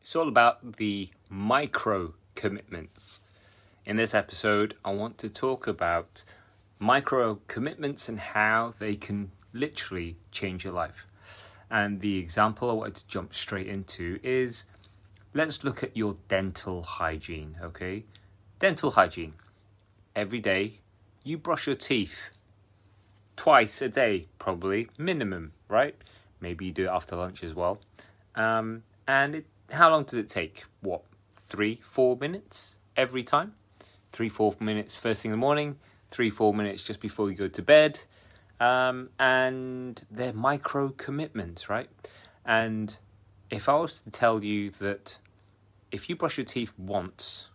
It's all about the micro commitments. In this episode, I want to talk about micro commitments and how they can literally change your life. And the example I wanted to jump straight into is let's look at your dental hygiene, okay? Dental hygiene. Every day, you brush your teeth twice a day, probably, minimum, right? Maybe you do it after lunch as well. Um, and it, how long does it take? What, three, four minutes every time? Three, four minutes first thing in the morning, three, four minutes just before you go to bed. Um, and they're micro commitments, right? And if I was to tell you that if you brush your teeth once,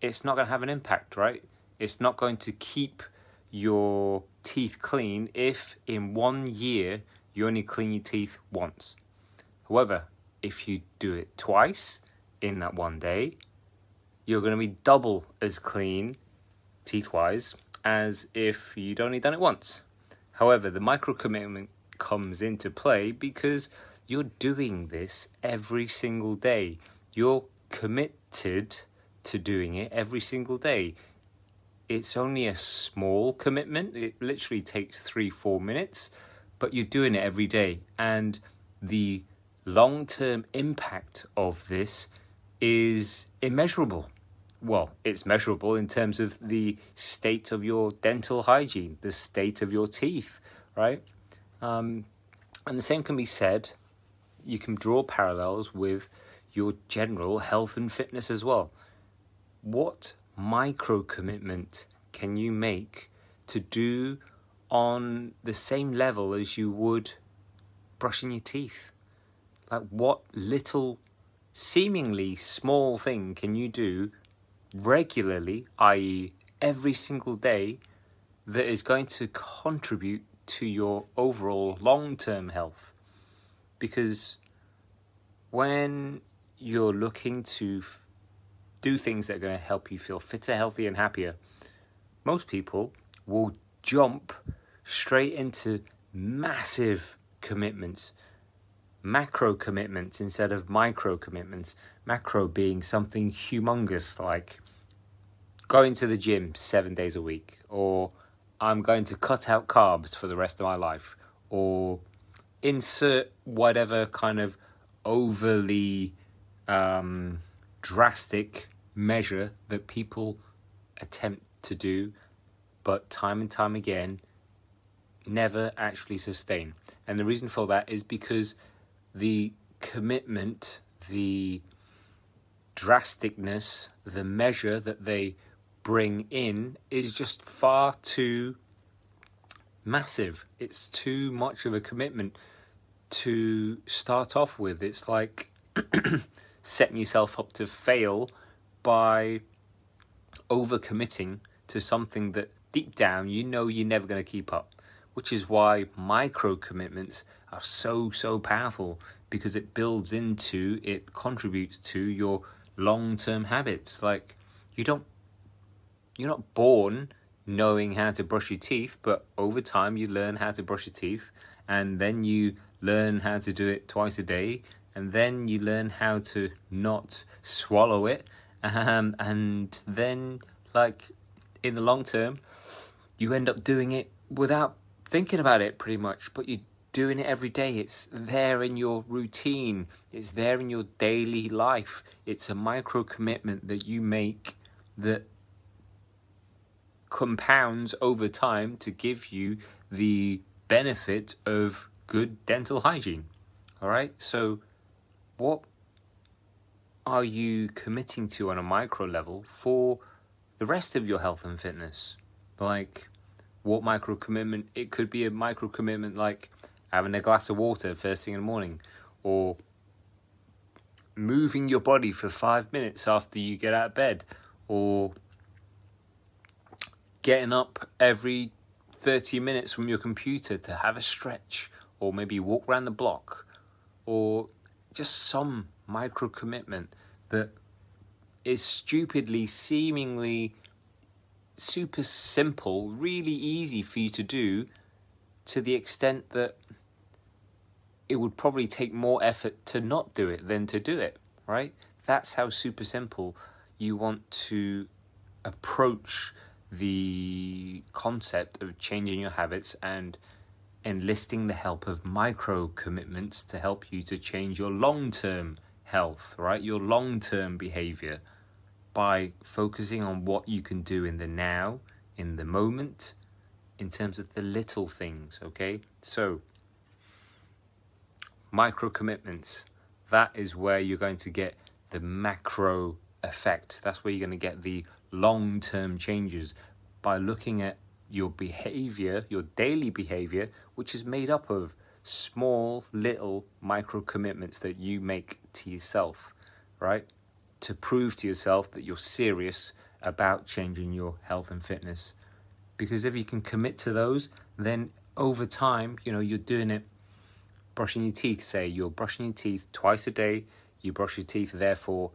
it's not going to have an impact, right? It's not going to keep your teeth clean if in one year you only clean your teeth once. However, if you do it twice in that one day, you're going to be double as clean teeth wise as if you'd only done it once. However, the micro commitment comes into play because you're doing this every single day. You're committed to doing it every single day. It's only a small commitment, it literally takes three, four minutes, but you're doing it every day. And the long term impact of this is immeasurable. Well, it's measurable in terms of the state of your dental hygiene, the state of your teeth, right? Um, and the same can be said, you can draw parallels with your general health and fitness as well. What micro commitment can you make to do on the same level as you would brushing your teeth? Like, what little, seemingly small thing can you do regularly, i.e., every single day, that is going to contribute to your overall long term health? Because when you're looking to f- do things that are going to help you feel fitter, healthier, and happier, most people will jump straight into massive commitments macro commitments instead of micro commitments. Macro being something humongous like going to the gym seven days a week, or I'm going to cut out carbs for the rest of my life, or insert whatever kind of overly um, drastic measure that people attempt to do, but time and time again never actually sustain. And the reason for that is because the commitment, the drasticness, the measure that they bring in is just far too massive. It's too much of a commitment to start off with. It's like setting yourself up to fail by overcommitting to something that deep down you know you're never going to keep up which is why micro commitments are so so powerful because it builds into it contributes to your long-term habits. Like you don't you're not born knowing how to brush your teeth but over time you learn how to brush your teeth and then you learn how to do it twice a day and then you learn how to not swallow it. Um, and then like in the long term you end up doing it without thinking about it pretty much, but you're doing it every day. It's there in your routine, it's there in your daily life. It's a micro commitment that you make that compounds over time to give you the benefit of good dental hygiene. All right, so what are you committing to on a micro level for the rest of your health and fitness? Like, what micro commitment it could be a micro commitment like having a glass of water first thing in the morning or moving your body for five minutes after you get out of bed or getting up every 30 minutes from your computer to have a stretch or maybe walk around the block or just some micro commitment that is stupidly seemingly super simple, really easy for you to do to the extent that it would probably take more effort to not do it than to do it, right? That's how super simple you want to approach the concept of changing your habits and enlisting the help of micro commitments to help you to change your long term health, right? Your long term behavior by focusing on what you can do in the now, in the moment, in terms of the little things, okay? So, micro commitments, that is where you're going to get the macro effect. That's where you're going to get the long term changes by looking at your behavior, your daily behavior, which is made up of small, little micro commitments that you make to yourself, right? To prove to yourself that you're serious about changing your health and fitness. Because if you can commit to those, then over time, you know, you're doing it brushing your teeth, say you're brushing your teeth twice a day, you brush your teeth therefore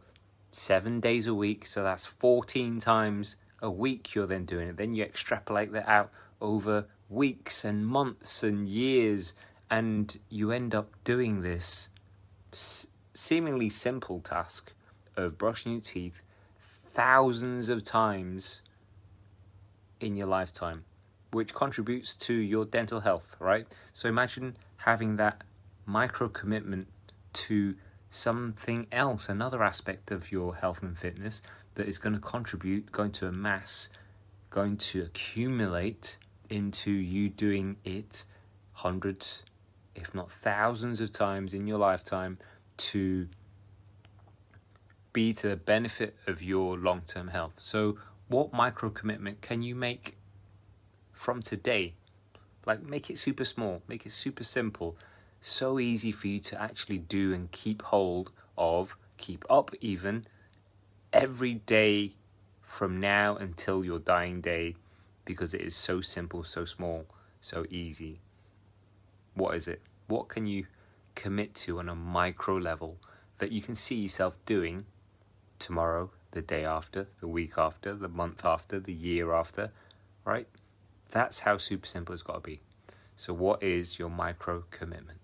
seven days a week, so that's 14 times a week you're then doing it. Then you extrapolate that out over weeks and months and years, and you end up doing this seemingly simple task of brushing your teeth thousands of times in your lifetime, which contributes to your dental health, right? So imagine having that micro commitment to something else, another aspect of your health and fitness that is going to contribute, going to amass, going to accumulate into you doing it hundreds, if not thousands of times in your lifetime to be to the benefit of your long term health. So, what micro commitment can you make from today? Like, make it super small, make it super simple, so easy for you to actually do and keep hold of, keep up even every day from now until your dying day because it is so simple, so small, so easy. What is it? What can you commit to on a micro level that you can see yourself doing tomorrow, the day after, the week after, the month after, the year after, right? That's how super simple it's got to be. So, what is your micro commitment?